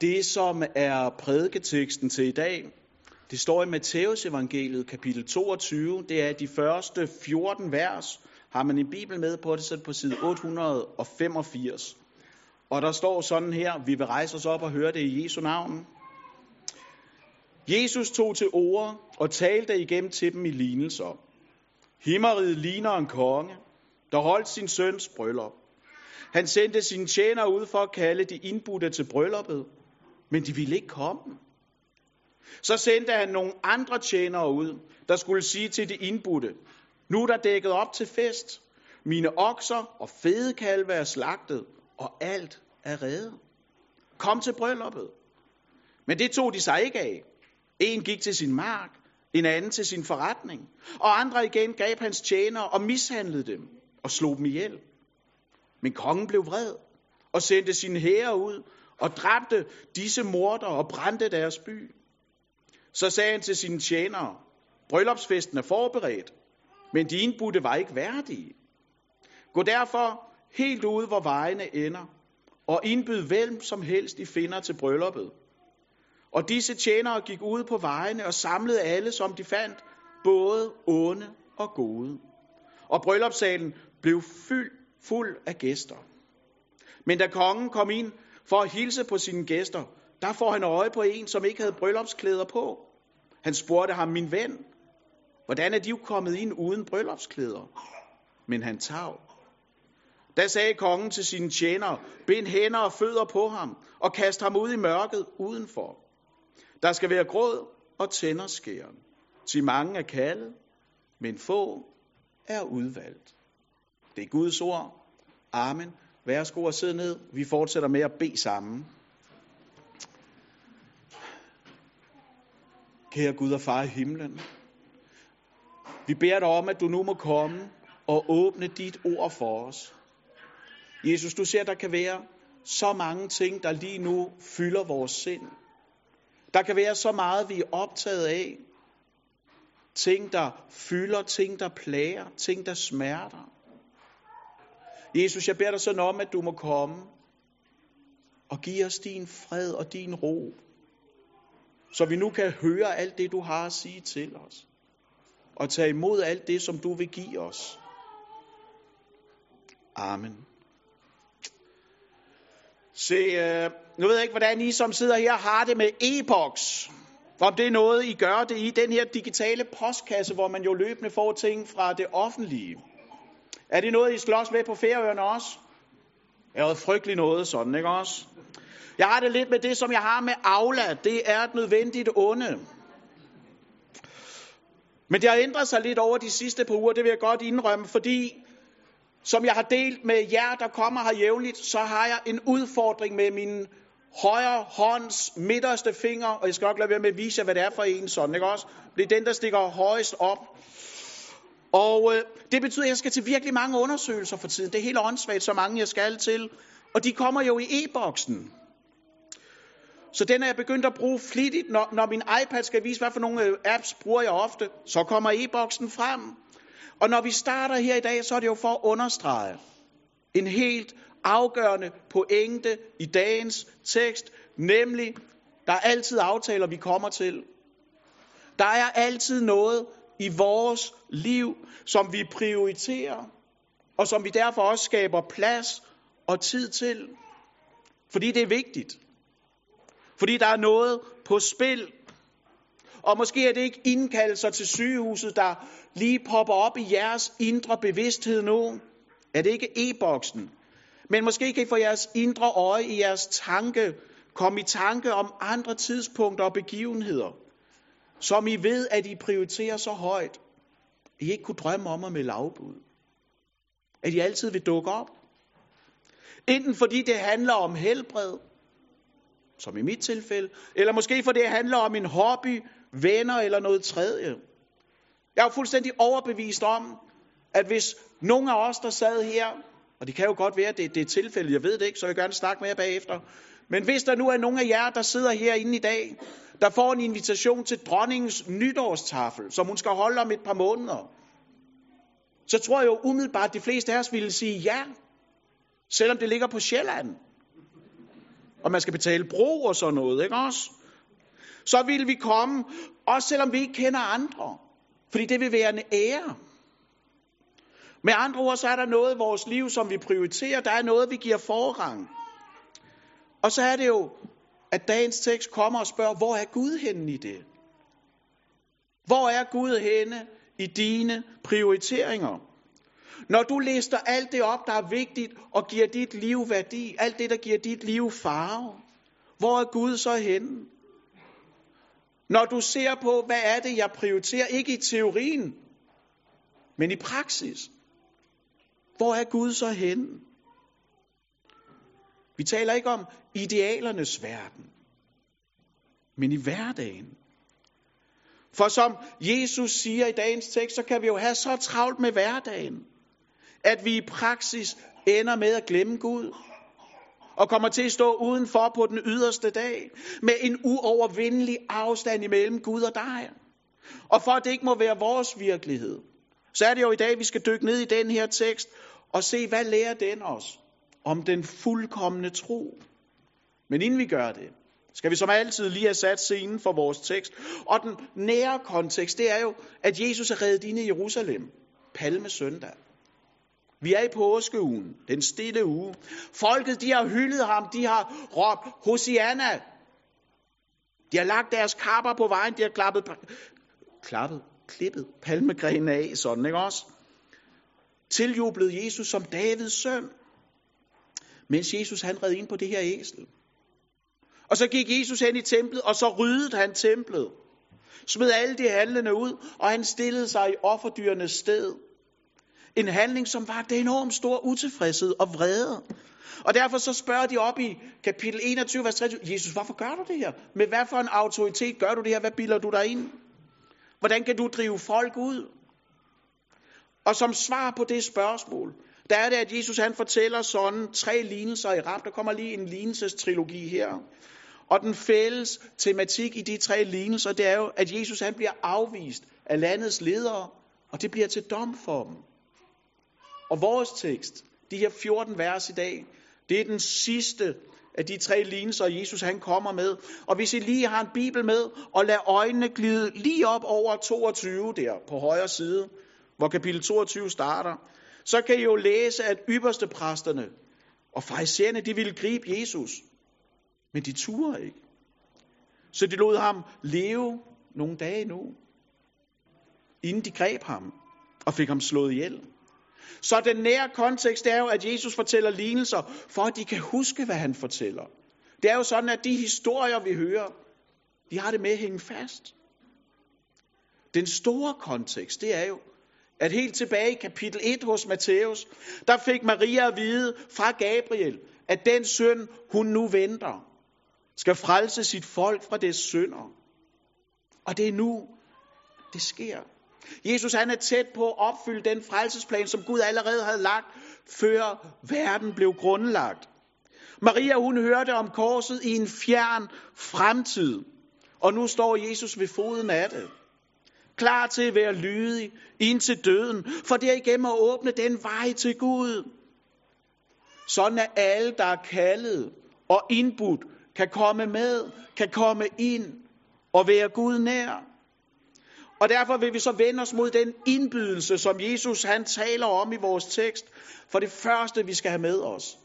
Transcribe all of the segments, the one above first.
det, som er prædiketeksten til i dag. Det står i Matteus evangeliet kapitel 22. Det er de første 14 vers. Har man en bibel med på det, så er det på side 885. Og der står sådan her, vi vil rejse os op og høre det i Jesu navn. Jesus tog til ord og talte igennem til dem i lignelser. Himmeriget ligner en konge, der holdt sin søns bryllup. Han sendte sine tjenere ud for at kalde de indbudte til brylluppet, men de ville ikke komme. Så sendte han nogle andre tjenere ud, der skulle sige til de indbudte, nu er der dækket op til fest. Mine okser og fedekalve er slagtet, og alt er reddet. Kom til brylluppet. Men det tog de sig ikke af. En gik til sin mark, en anden til sin forretning, og andre igen gav hans tjenere og mishandlede dem og slog dem ihjel. Men kongen blev vred og sendte sine hære ud og dræbte disse morder og brændte deres by. Så sagde han til sine tjenere, bryllupsfesten er forberedt, men de indbudte var ikke værdige. Gå derfor helt ud, hvor vejene ender, og indbyd hvem som helst I finder til brylluppet. Og disse tjenere gik ud på vejene og samlede alle, som de fandt, både onde og gode. Og bryllupssalen blev fyld, fuld af gæster. Men da kongen kom ind for at hilse på sine gæster, der får han øje på en, som ikke havde bryllupsklæder på. Han spurgte ham, min ven, hvordan er de kommet ind uden bryllupsklæder? Men han tav. Da sagde kongen til sine tjenere, bind hænder og fødder på ham, og kast ham ud i mørket udenfor. Der skal være gråd og tænderskæren. Til mange er kaldet, men få er udvalgt. Det er Guds ord. Amen. Værsgo og sidde ned. Vi fortsætter med at bede sammen. Kære Gud og far i himlen. Vi beder dig om, at du nu må komme og åbne dit ord for os. Jesus, du ser, at der kan være så mange ting, der lige nu fylder vores sind. Der kan være så meget, vi er optaget af. Ting, der fylder, ting, der plager, ting, der smerter. Jesus, jeg beder dig sådan om, at du må komme og give os din fred og din ro, så vi nu kan høre alt det, du har at sige til os, og tage imod alt det, som du vil give os. Amen. Se, øh, nu ved jeg ikke, hvordan I som sidder her har det med e-boks. Om det er noget, I gør det i den her digitale postkasse, hvor man jo løbende får ting fra det offentlige. Er det noget, I slås med på Færøerne også? Det er jo frygteligt noget sådan, ikke også? Jeg har det lidt med det, som jeg har med Aula. Det er et nødvendigt onde. Men det har ændret sig lidt over de sidste par uger, det vil jeg godt indrømme, fordi som jeg har delt med jer, der kommer her jævnligt, så har jeg en udfordring med min højre hånds midterste finger, og jeg skal nok lade være med at vise jer, hvad det er for en sådan, ikke også? Det er den, der stikker højst op. Og øh, det betyder, at jeg skal til virkelig mange undersøgelser for tiden. Det er helt åndssvagt, så mange jeg skal til. Og de kommer jo i e-boksen. Så den er jeg begyndt at bruge flittigt. Når, når min iPad skal vise, hvad for nogle øh, apps bruger jeg ofte, så kommer e-boksen frem. Og når vi starter her i dag, så er det jo for at understrege en helt afgørende pointe i dagens tekst, nemlig, der er altid aftaler, vi kommer til. Der er altid noget i vores liv, som vi prioriterer, og som vi derfor også skaber plads og tid til. Fordi det er vigtigt. Fordi der er noget på spil. Og måske er det ikke indkaldelser til sygehuset, der lige popper op i jeres indre bevidsthed nu. Er det ikke e-boksen? Men måske kan I få jeres indre øje i jeres tanke komme i tanke om andre tidspunkter og begivenheder, som I ved, at I prioriterer så højt, at I ikke kunne drømme om at med lavbud. At I altid vil dukke op. Enten fordi det handler om helbred, som i mit tilfælde, eller måske fordi det handler om en hobby, venner eller noget tredje. Jeg er fuldstændig overbevist om, at hvis nogen af os, der sad her, og det kan jo godt være, at det, det er tilfældet, jeg ved det ikke, så jeg vil gerne snakke med jer bagefter, men hvis der nu er nogen af jer, der sidder herinde i dag, der får en invitation til dronningens nytårstafel, som hun skal holde om et par måneder, så tror jeg jo umiddelbart, at de fleste af os ville sige ja, selvom det ligger på Sjælland. og man skal betale bro og sådan noget, ikke også? Så vil vi komme, også selvom vi ikke kender andre. Fordi det vil være en ære. Med andre ord, så er der noget i vores liv, som vi prioriterer. Der er noget, vi giver forrang. Og så er det jo, at dagens tekst kommer og spørger, hvor er Gud henne i det? Hvor er Gud henne i dine prioriteringer? Når du lister alt det op, der er vigtigt og giver dit liv værdi, alt det, der giver dit liv farve, hvor er Gud så henne? Når du ser på, hvad er det, jeg prioriterer, ikke i teorien, men i praksis. Hvor er Gud så henne? Vi taler ikke om idealernes verden, men i hverdagen. For som Jesus siger i dagens tekst, så kan vi jo have så travlt med hverdagen, at vi i praksis ender med at glemme Gud. Og kommer til at stå udenfor på den yderste dag, med en uovervindelig afstand imellem Gud og dig. Og for at det ikke må være vores virkelighed, så er det jo i dag, vi skal dykke ned i den her tekst og se, hvad lærer den os om den fuldkommende tro. Men inden vi gør det, skal vi som altid lige have sat scenen for vores tekst. Og den nære kontekst, det er jo, at Jesus er reddet ind i Jerusalem. Palme søndag. Vi er i påskeugen, den stille uge. Folket, de har hyldet ham, de har råbt, Hosianna. De har lagt deres kapper på vejen, de har klappet, klappet, klippet palmegrenen af, sådan ikke også? Tiljublede Jesus som Davids søn, mens Jesus han red ind på det her æsel. Og så gik Jesus hen i templet, og så ryddede han templet. Smed alle de handlende ud, og han stillede sig i offerdyrenes sted. En handling, som var det enormt stor utilfredshed og vrede. Og derfor så spørger de op i kapitel 21, vers 30, Jesus, hvorfor gør du det her? Med hvad for en autoritet gør du det her? Hvad bilder du dig ind? Hvordan kan du drive folk ud? Og som svar på det spørgsmål, der er det, at Jesus han fortæller sådan tre lignelser i rap. Der kommer lige en lignelsestrilogi her. Og den fælles tematik i de tre lignelser, det er jo, at Jesus han bliver afvist af landets ledere, og det bliver til dom for dem. Og vores tekst, de her 14 vers i dag, det er den sidste af de tre lignelser, Jesus han kommer med. Og hvis I lige har en bibel med, og lad øjnene glide lige op over 22 der på højre side, hvor kapitel 22 starter, så kan I jo læse, at ypperste præsterne og farisæerne, de ville gribe Jesus. Men de turde ikke. Så de lod ham leve nogle dage nu, inden de greb ham og fik ham slået ihjel. Så den nære kontekst er jo, at Jesus fortæller lignelser, for at de kan huske, hvad han fortæller. Det er jo sådan, at de historier, vi hører, de har det med at hænge fast. Den store kontekst, det er jo, at helt tilbage i kapitel 1 hos Matthæus, der fik Maria at vide fra Gabriel, at den søn, hun nu venter, skal frelse sit folk fra dets synder. Og det er nu, det sker. Jesus han er tæt på at opfylde den frelsesplan, som Gud allerede havde lagt, før verden blev grundlagt. Maria hun hørte om korset i en fjern fremtid, og nu står Jesus ved foden af det. Klar til at være lydig indtil døden, for derigennem at åbne den vej til Gud. Sådan at alle, der er kaldet og indbudt, kan komme med, kan komme ind og være Gud nær. Og derfor vil vi så vende os mod den indbydelse, som Jesus han taler om i vores tekst. For det første, vi skal have med os,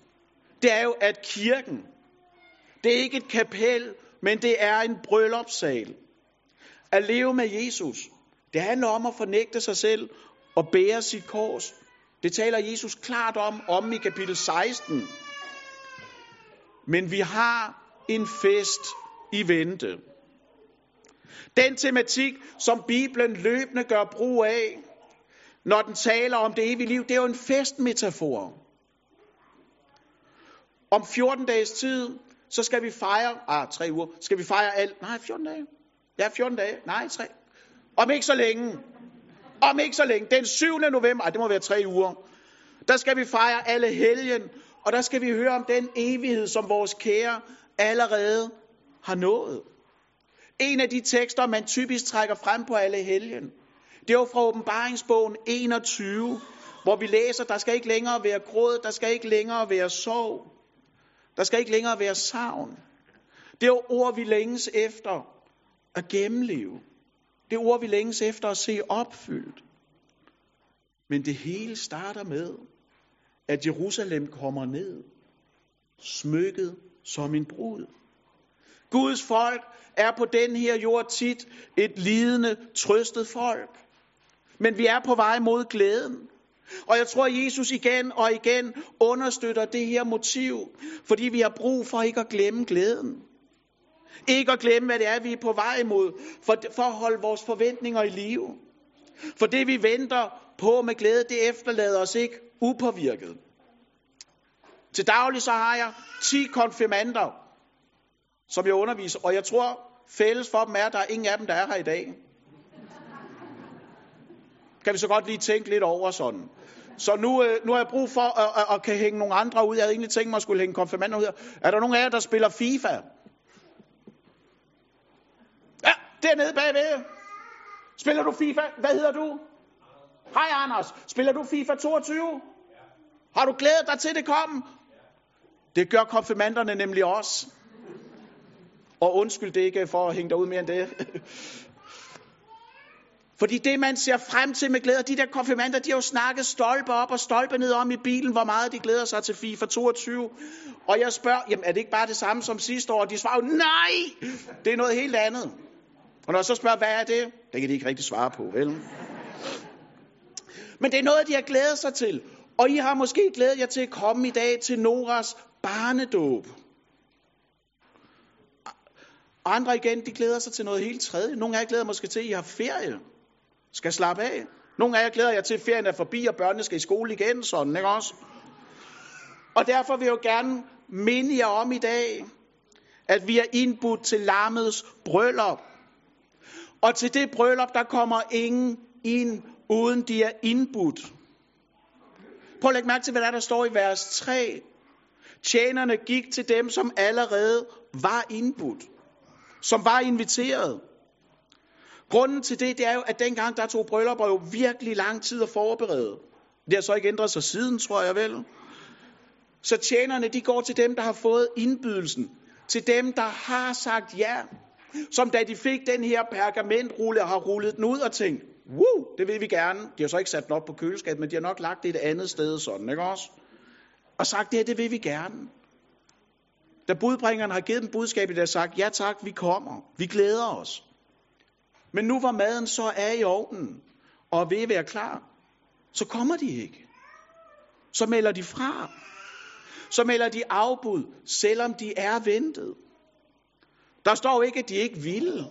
det er jo, at kirken, det er ikke et kapel, men det er en bryllupssal. At leve med Jesus, det handler om at fornægte sig selv og bære sit kors. Det taler Jesus klart om, om i kapitel 16. Men vi har en fest i vente. Den tematik, som Bibelen løbende gør brug af, når den taler om det evige liv, det er jo en festmetafor. Om 14 dages tid, så skal vi fejre, ah, tre uger, skal vi fejre alt, nej, 14 dage. Ja, 14 dage, nej, tre. Om ikke så længe. Om ikke så længe. Den 7. november, ej, det må være tre uger, der skal vi fejre alle helgen, og der skal vi høre om den evighed, som vores kære allerede har nået. En af de tekster, man typisk trækker frem på alle helgen, det er jo fra åbenbaringsbogen 21, hvor vi læser, der skal ikke længere være gråd, der skal ikke længere være sorg. Der skal ikke længere være savn. Det er ord, vi længes efter at gennemleve. Det ord, vi længes efter at se opfyldt. Men det hele starter med, at Jerusalem kommer ned, smykket som en brud. Guds folk er på den her jord tit et lidende, trøstet folk. Men vi er på vej mod glæden. Og jeg tror, at Jesus igen og igen understøtter det her motiv, fordi vi har brug for ikke at glemme glæden. Ikke at glemme, hvad det er, vi er på vej imod, for, for at holde vores forventninger i live. For det, vi venter på med glæde, det efterlader os ikke upåvirket. Til daglig så har jeg 10 konfirmander, som jeg underviser, og jeg tror, fælles for dem er, at der er ingen af dem, der er her i dag. Kan vi så godt lige tænke lidt over sådan. Så nu, øh, nu har jeg brug for at, at, at kan hænge nogle andre ud. Jeg havde egentlig tænkt mig at skulle hænge konfirmander ud. Er der nogen af jer, der spiller FIFA? Ja, dernede bagved. Spiller du FIFA? Hvad hedder du? Hej Anders. Spiller du FIFA 22? Har du glædet dig til det kom? Det gør konfirmanderne nemlig også. Og undskyld det ikke for at hænge dig ud mere end det. Fordi det, man ser frem til med glæde, de der konfirmander, de har jo snakket stolpe op og stolpe ned om i bilen, hvor meget de glæder sig til FIFA 22. Og jeg spørger, jamen er det ikke bare det samme som sidste år? De svarer jo, nej, det er noget helt andet. Og når jeg så spørger, hvad er det? Det kan de ikke rigtig svare på, vel? Men det er noget, de har glædet sig til. Og I har måske glædet jer til at komme i dag til Noras barnedåb. Andre igen, de glæder sig til noget helt tredje. Nogle af jer glæder måske til, at I har ferie. Skal slappe af. Nogle af jer glæder jer til, at ferien er forbi, og børnene skal i skole igen. Sådan, ikke også? Og derfor vil jeg jo gerne minde jer om i dag, at vi er indbudt til lammets bryllup. Og til det bryllup, der kommer ingen ind, uden de er indbudt. Prøv at lægge mærke til, hvad der, der står i vers 3. Tjenerne gik til dem, som allerede var indbudt. Som var inviteret. Grunden til det, det er jo, at dengang der tog bryllupper jo virkelig lang tid at forberede. Det har så ikke ændret sig siden, tror jeg vel. Så tjenerne, de går til dem, der har fået indbydelsen. Til dem, der har sagt ja. Som da de fik den her pergamentrulle og har rullet den ud og tænkt, wow, det vil vi gerne. De har så ikke sat den op på køleskabet, men de har nok lagt det et andet sted sådan, ikke også? Og sagt, det her, det vil vi gerne. Da budbringeren har givet dem budskabet, der har sagt, ja tak, vi kommer. Vi glæder os. Men nu hvor maden så er i ovnen, og er ved at være klar, så kommer de ikke. Så melder de fra. Så melder de afbud, selvom de er ventet. Der står ikke, at de ikke ville.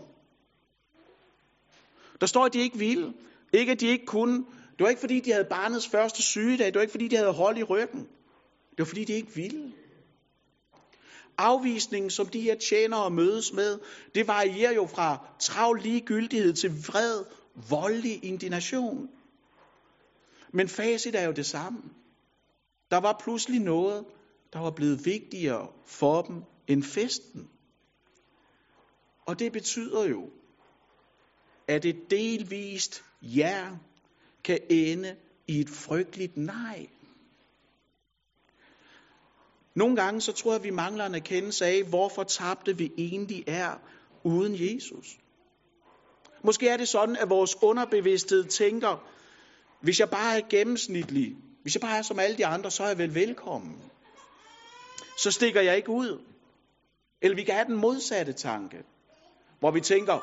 Der står, at de ikke ville. Ikke, at de ikke kunne. Det var ikke, fordi de havde barnets første sygedag. Det var ikke, fordi de havde hold i ryggen. Det var, fordi de ikke ville. Afvisningen, som de her tjenere mødes med, det varierer jo fra travl ligegyldighed til vred, voldelig indignation. Men facit er jo det samme. Der var pludselig noget, der var blevet vigtigere for dem end festen. Og det betyder jo, at et delvist ja kan ende i et frygteligt nej. Nogle gange så tror jeg, at vi mangler en erkendelse af, hvorfor tabte vi egentlig er uden Jesus. Måske er det sådan, at vores underbevidsthed tænker, hvis jeg bare er gennemsnitlig, hvis jeg bare er som alle de andre, så er jeg vel velkommen. Så stikker jeg ikke ud. Eller vi kan have den modsatte tanke, hvor vi tænker,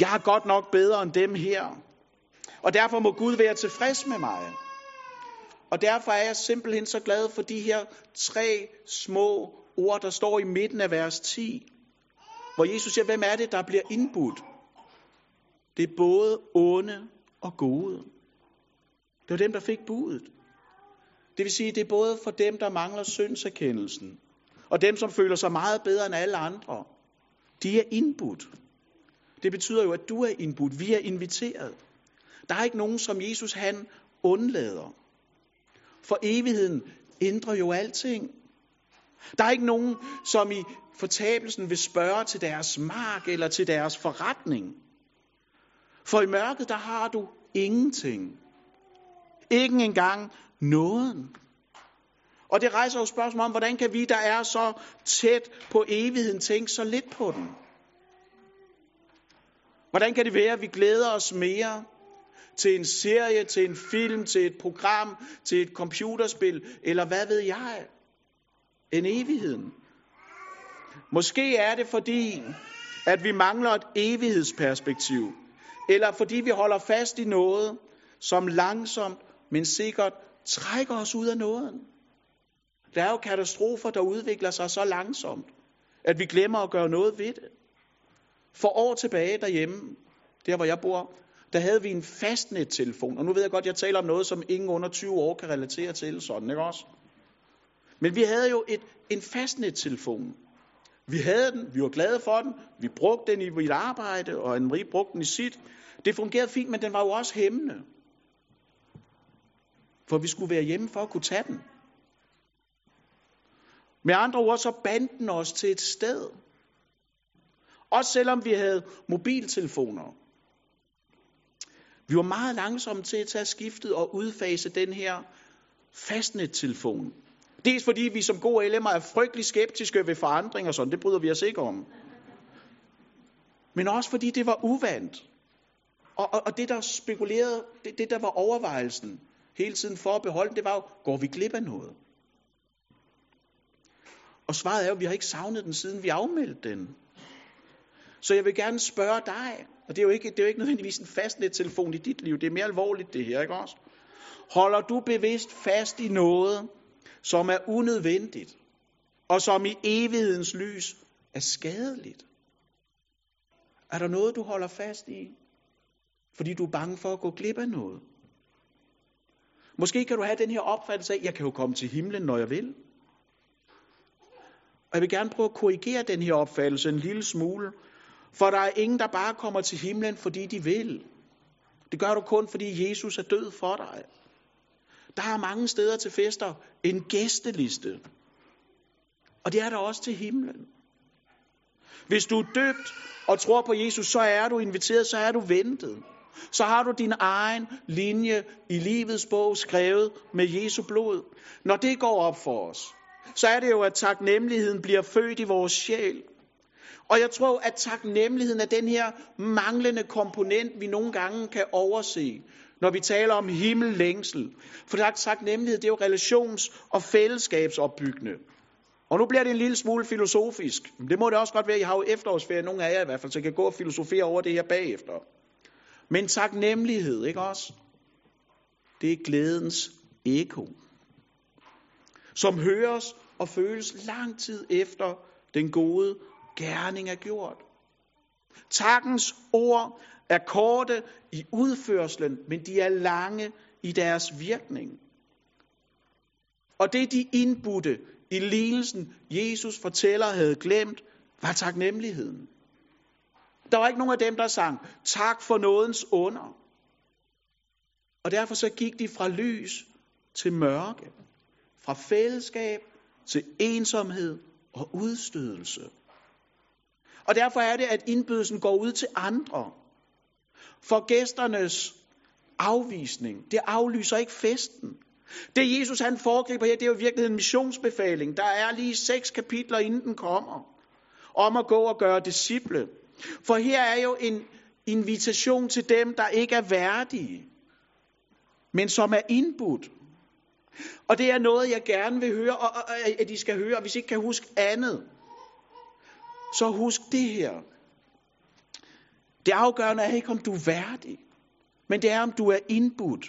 jeg er godt nok bedre end dem her. Og derfor må Gud være tilfreds med mig. Og derfor er jeg simpelthen så glad for de her tre små ord, der står i midten af vers 10. Hvor Jesus siger, hvem er det, der bliver indbudt? Det er både onde og gode. Det var dem, der fik budet. Det vil sige, det er både for dem, der mangler syndserkendelsen, og dem, som føler sig meget bedre end alle andre. De er indbudt. Det betyder jo, at du er indbudt. Vi er inviteret. Der er ikke nogen, som Jesus han undlader. For evigheden ændrer jo alting. Der er ikke nogen, som i fortabelsen vil spørge til deres mark eller til deres forretning. For i mørket, der har du ingenting. Ikke engang nåden. Og det rejser jo spørgsmål om, hvordan kan vi, der er så tæt på evigheden, tænke så lidt på den? Hvordan kan det være, at vi glæder os mere til en serie, til en film, til et program, til et computerspil, eller hvad ved jeg, end evigheden? Måske er det fordi, at vi mangler et evighedsperspektiv, eller fordi vi holder fast i noget, som langsomt, men sikkert trækker os ud af nåden. Der er jo katastrofer, der udvikler sig så langsomt, at vi glemmer at gøre noget ved det. For år tilbage derhjemme, der hvor jeg bor, der havde vi en fastnettelefon. Og nu ved jeg godt, at jeg taler om noget, som ingen under 20 år kan relatere til, sådan, ikke også? Men vi havde jo et, en fastnettelefon. Vi havde den, vi var glade for den, vi brugte den i mit arbejde, og Anne-Marie brugte den i sit. Det fungerede fint, men den var jo også hæmmende. For vi skulle være hjemme for at kunne tage den. Med andre ord, så bandt den os til et sted. Også selvom vi havde mobiltelefoner. Vi var meget langsomme til at tage skiftet og udfase den her fastnettelefon. Dels fordi vi som gode LM'er er frygtelig skeptiske ved forandring og sådan, det bryder vi os ikke om. Men også fordi det var uvandt. Og, og, og det der spekulerede, det, det der var overvejelsen hele tiden for at beholde det var jo, går vi glip af noget? Og svaret er jo, at vi har ikke savnet den, siden vi afmeldte den. Så jeg vil gerne spørge dig, og det er jo ikke, det er jo ikke nødvendigvis en fastnettelefon i dit liv, det er mere alvorligt det her, ikke også? Holder du bevidst fast i noget, som er unødvendigt, og som i evighedens lys er skadeligt? Er der noget, du holder fast i, fordi du er bange for at gå glip af noget? Måske kan du have den her opfattelse af, jeg kan jo komme til himlen, når jeg vil. Og jeg vil gerne prøve at korrigere den her opfattelse en lille smule, for der er ingen, der bare kommer til himlen, fordi de vil. Det gør du kun, fordi Jesus er død for dig. Der er mange steder til fester en gæsteliste. Og det er der også til himlen. Hvis du er døbt og tror på Jesus, så er du inviteret, så er du ventet. Så har du din egen linje i livets bog skrevet med Jesu blod. Når det går op for os, så er det jo, at taknemmeligheden bliver født i vores sjæl. Og jeg tror, at taknemmeligheden er den her manglende komponent, vi nogle gange kan overse, når vi taler om himmellængsel. For taknemmelighed, det er jo relations- og fællesskabsopbyggende. Og nu bliver det en lille smule filosofisk. Det må det også godt være, I har jo efterårsferie, nogle af jer i hvert fald, så I kan gå og filosofere over det her bagefter. Men taknemmelighed, ikke også? Det er glædens ekko som høres og føles lang tid efter den gode gerning er gjort. Takkens ord er korte i udførslen, men de er lange i deres virkning. Og det de indbudte i lignelsen, Jesus fortæller havde glemt, var taknemmeligheden. Der var ikke nogen af dem, der sang, tak for nådens under. Og derfor så gik de fra lys til mørke, fra fællesskab til ensomhed og udstødelse. Og derfor er det, at indbydelsen går ud til andre. For gæsternes afvisning, det aflyser ikke festen. Det Jesus han foregriber her, det er jo virkelig en missionsbefaling. Der er lige seks kapitler, inden den kommer, om at gå og gøre disciple. For her er jo en invitation til dem, der ikke er værdige, men som er indbudt. Og det er noget, jeg gerne vil høre, og, at I skal høre, og hvis I ikke kan huske andet, så husk det her. Det afgørende er ikke, om du er værdig, men det er, om du er indbudt.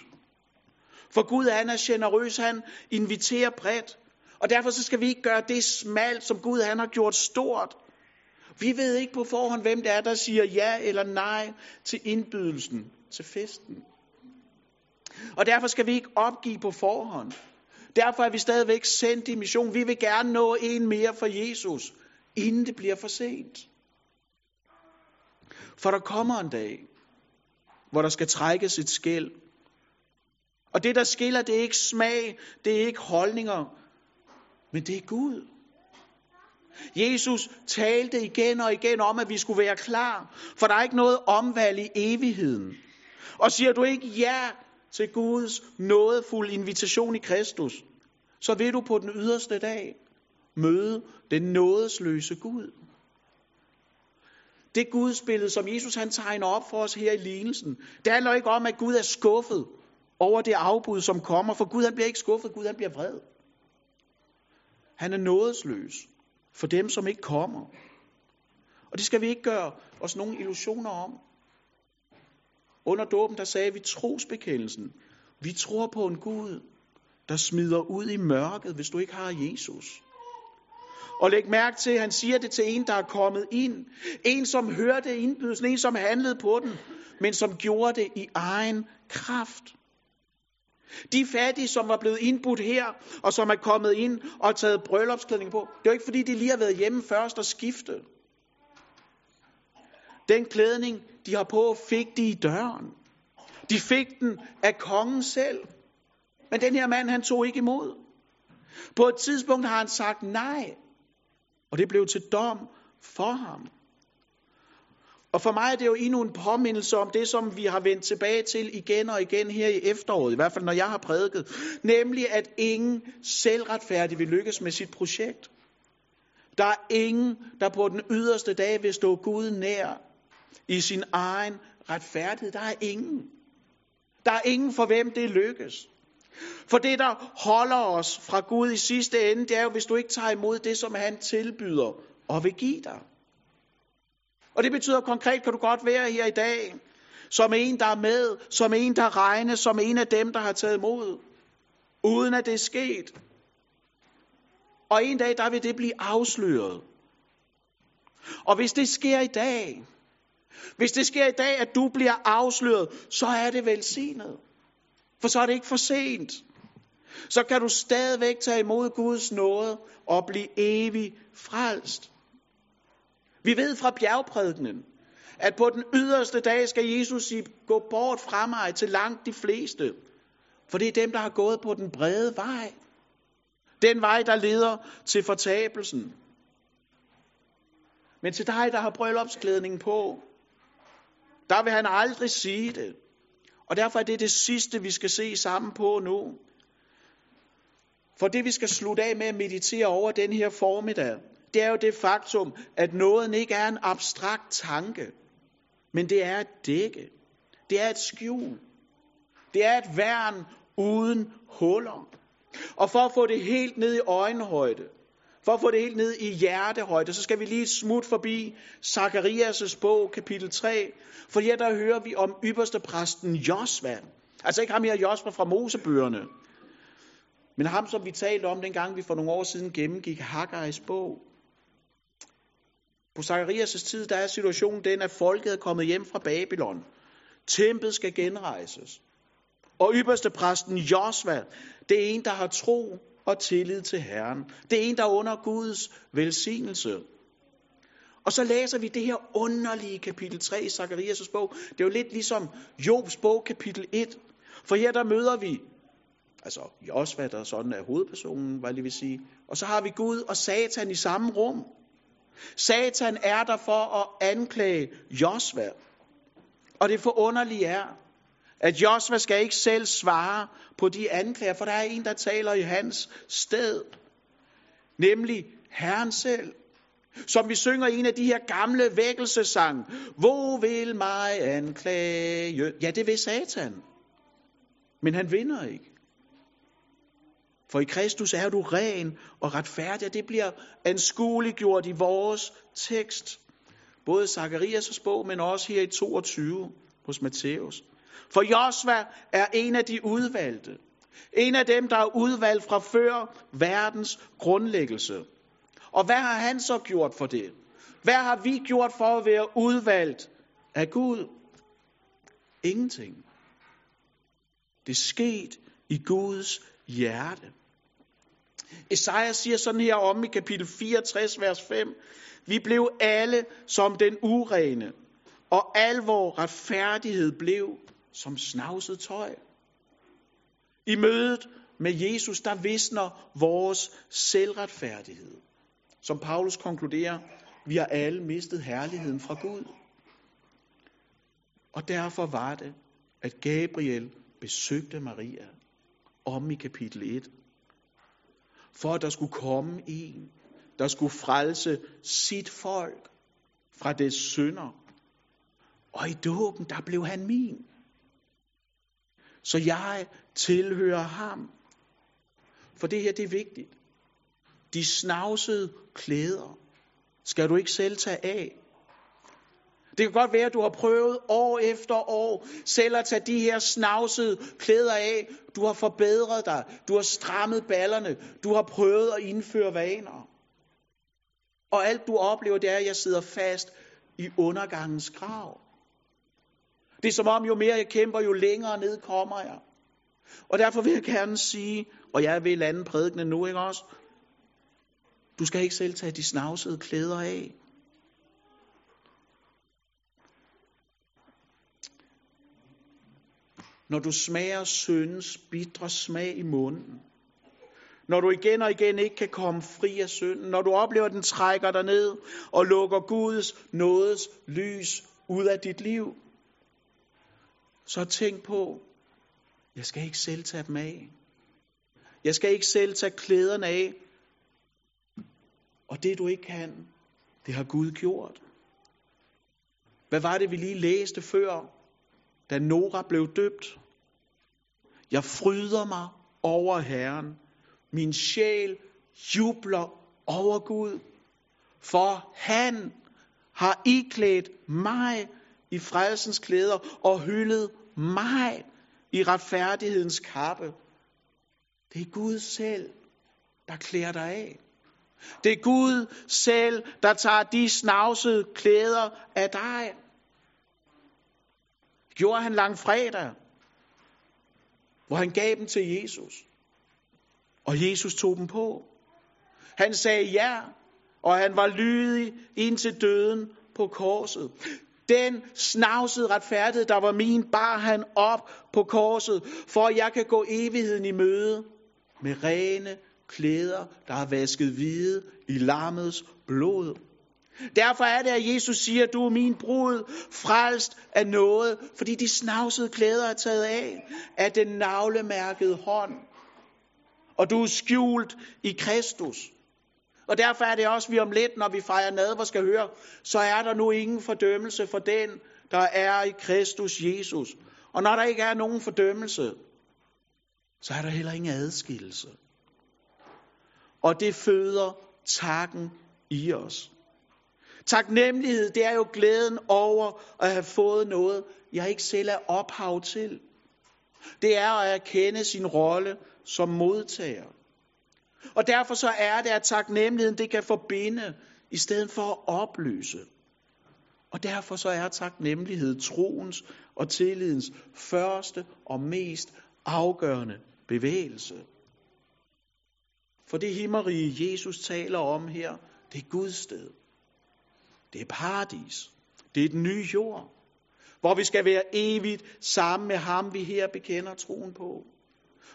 For Gud han er generøs, han inviterer bredt. Og derfor så skal vi ikke gøre det smalt, som Gud han har gjort stort. Vi ved ikke på forhånd, hvem det er, der siger ja eller nej til indbydelsen, til festen. Og derfor skal vi ikke opgive på forhånd. Derfor er vi stadigvæk sendt i mission. Vi vil gerne nå en mere for Jesus, inden det bliver for sent. For der kommer en dag, hvor der skal trækkes et skæld. Og det, der skiller, det er ikke smag, det er ikke holdninger, men det er Gud. Jesus talte igen og igen om, at vi skulle være klar, for der er ikke noget omvalg i evigheden. Og siger du ikke ja til Guds nådefulde invitation i Kristus, så vil du på den yderste dag møde den nådesløse Gud. Det gudsbillede, som Jesus han tegner op for os her i lignelsen, det handler ikke om, at Gud er skuffet over det afbud, som kommer, for Gud han bliver ikke skuffet, Gud han bliver vred. Han er nådesløs for dem, som ikke kommer. Og det skal vi ikke gøre os nogen illusioner om. Under dåben, der sagde vi trosbekendelsen. Vi tror på en Gud, der smider ud i mørket, hvis du ikke har Jesus. Og læg mærke til, at han siger det til en, der er kommet ind. En, som hørte indbydelsen, en, som handlede på den, men som gjorde det i egen kraft. De fattige, som var blevet indbudt her, og som er kommet ind og taget bryllupsklædning på, det er ikke fordi, de lige har været hjemme først og skiftet. Den klædning, de har på, fik de i døren. De fik den af kongen selv. Men den her mand, han tog ikke imod. På et tidspunkt har han sagt nej. Og det blev til dom for ham. Og for mig er det jo endnu en påmindelse om det, som vi har vendt tilbage til igen og igen her i efteråret, i hvert fald når jeg har prædiket, nemlig at ingen selvretfærdig vil lykkes med sit projekt. Der er ingen, der på den yderste dag vil stå Gud nær i sin egen retfærdighed. Der er ingen. Der er ingen for hvem det lykkes. For det, der holder os fra Gud i sidste ende, det er jo, hvis du ikke tager imod det, som han tilbyder og vil give dig. Og det betyder konkret, kan du godt være her i dag, som en, der er med, som en, der regnes, som en af dem, der har taget imod, uden at det er sket. Og en dag, der vil det blive afsløret. Og hvis det sker i dag, hvis det sker i dag, at du bliver afsløret, så er det velsignet. For så er det ikke for sent. Så kan du stadigvæk tage imod Guds nåde og blive evig frelst. Vi ved fra bjergprædikenen, at på den yderste dag skal Jesus sige, gå bort fra mig til langt de fleste. For det er dem, der har gået på den brede vej. Den vej, der leder til fortabelsen. Men til dig, der har bryllupsklædningen på, der vil han aldrig sige det. Og derfor er det det sidste, vi skal se sammen på nu. For det, vi skal slutte af med at meditere over den her formiddag, det er jo det faktum, at nåden ikke er en abstrakt tanke, men det er et dække. Det er et skjul. Det er et værn uden huller. Og for at få det helt ned i øjenhøjde, for at få det helt ned i hjertehøjde, så skal vi lige smut forbi Zakarias' bog, kapitel 3. For her der hører vi om ypperste præsten Josva. Altså ikke ham her Josva fra Mosebøgerne, men ham, som vi talte om dengang, vi for nogle år siden gennemgik Haggai's bog. På Zakarias' tid, der er situationen den, at folket er kommet hjem fra Babylon. Templet skal genrejses. Og ypperste præsten Josva, det er en, der har tro og tillid til Herren. Det er en, der er under Guds velsignelse. Og så læser vi det her underlige kapitel 3 i Zakarias' bog. Det er jo lidt ligesom Jobs bog kapitel 1. For her der møder vi, altså Josva, der sådan er hovedpersonen, hvad jeg vil sige. Og så har vi Gud og Satan i samme rum. Satan er der for at anklage Josva. Og det forunderlige er, at Josva skal ikke selv svare på de anklager, for der er en, der taler i hans sted. Nemlig Herren selv. Som vi synger i en af de her gamle vækkelsesang. Hvor vil mig anklage? Ja, det vil Satan. Men han vinder ikke. For i Kristus er du ren og retfærdig, og det bliver anskueliggjort i vores tekst. Både Zakarias' bog, men også her i 22 hos Matthæus. For Josva er en af de udvalgte. En af dem, der er udvalgt fra før verdens grundlæggelse. Og hvad har han så gjort for det? Hvad har vi gjort for at være udvalgt af Gud? Ingenting. Det skete i Guds hjerte. Esajas siger sådan her om i kapitel 64, vers 5. Vi blev alle som den urene, og al vor retfærdighed blev som snavset tøj. I mødet med Jesus, der visner vores selvretfærdighed. Som Paulus konkluderer, vi har alle mistet herligheden fra Gud. Og derfor var det, at Gabriel besøgte Maria om i kapitel 1 for at der skulle komme en, der skulle frelse sit folk fra dets synder. Og i dåben, der blev han min. Så jeg tilhører ham. For det her, det er vigtigt. De snavsede klæder skal du ikke selv tage af. Det kan godt være, at du har prøvet år efter år selv at tage de her snavsede klæder af. Du har forbedret dig. Du har strammet ballerne. Du har prøvet at indføre vaner. Og alt du oplever, det er, at jeg sidder fast i undergangens grav. Det er som om, jo mere jeg kæmper, jo længere ned kommer jeg. Og derfor vil jeg gerne sige, og jeg vil lande prædikende nu, ikke også? Du skal ikke selv tage de snavsede klæder af. Når du smager syndens bitre smag i munden, når du igen og igen ikke kan komme fri af synden, når du oplever, at den trækker dig ned og lukker Guds nådes lys ud af dit liv, så tænk på, jeg skal ikke selv tage dem af. Jeg skal ikke selv tage klæderne af. Og det du ikke kan, det har Gud gjort. Hvad var det, vi lige læste før, da Nora blev døbt? Jeg fryder mig over Herren. Min sjæl jubler over Gud, for han har iklædt mig i frelsens klæder og hyldet mig i retfærdighedens kappe. Det er Gud selv, der klæder dig af. Det er Gud selv, der tager de snavsede klæder af dig. Gjorde han lang fredag, hvor han gav dem til Jesus. Og Jesus tog dem på. Han sagde ja, og han var lydig indtil døden på korset. Den snavsede retfærdighed, der var min, bar han op på korset, for at jeg kan gå evigheden i møde med rene klæder, der er vasket hvide i lammets blod. Derfor er det, at Jesus siger, du er min brud, frelst af noget, fordi de snavsede klæder er taget af, af den navlemærkede hånd. Og du er skjult i Kristus. Og derfor er det også, vi om lidt, når vi fejrer nadver, skal høre, så er der nu ingen fordømmelse for den, der er i Kristus Jesus. Og når der ikke er nogen fordømmelse, så er der heller ingen adskillelse. Og det føder takken i os. Taknemmelighed, det er jo glæden over at have fået noget, jeg ikke selv er ophav til. Det er at erkende sin rolle som modtager. Og derfor så er det, at taknemmeligheden det kan forbinde, i stedet for at opløse. Og derfor så er taknemmelighed troens og tillidens første og mest afgørende bevægelse. For det himmerige, Jesus taler om her, det er Guds sted. Det er paradis. Det er den nye jord, hvor vi skal være evigt sammen med ham, vi her bekender troen på.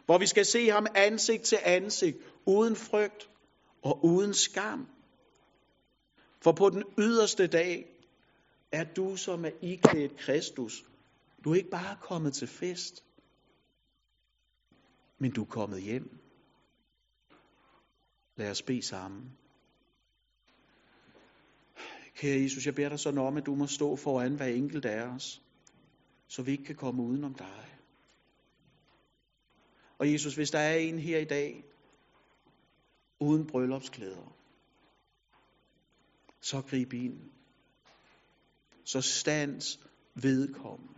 Hvor vi skal se ham ansigt til ansigt, uden frygt og uden skam. For på den yderste dag er du, som er iklædt Kristus, du er ikke bare kommet til fest, men du er kommet hjem. Lad os bede sammen. Kære Jesus, jeg beder dig sådan om, at du må stå foran hver enkelt af os, så vi ikke kan komme udenom dig. Og Jesus, hvis der er en her i dag, uden bryllupsklæder, så grib ind. Så stands vedkommende.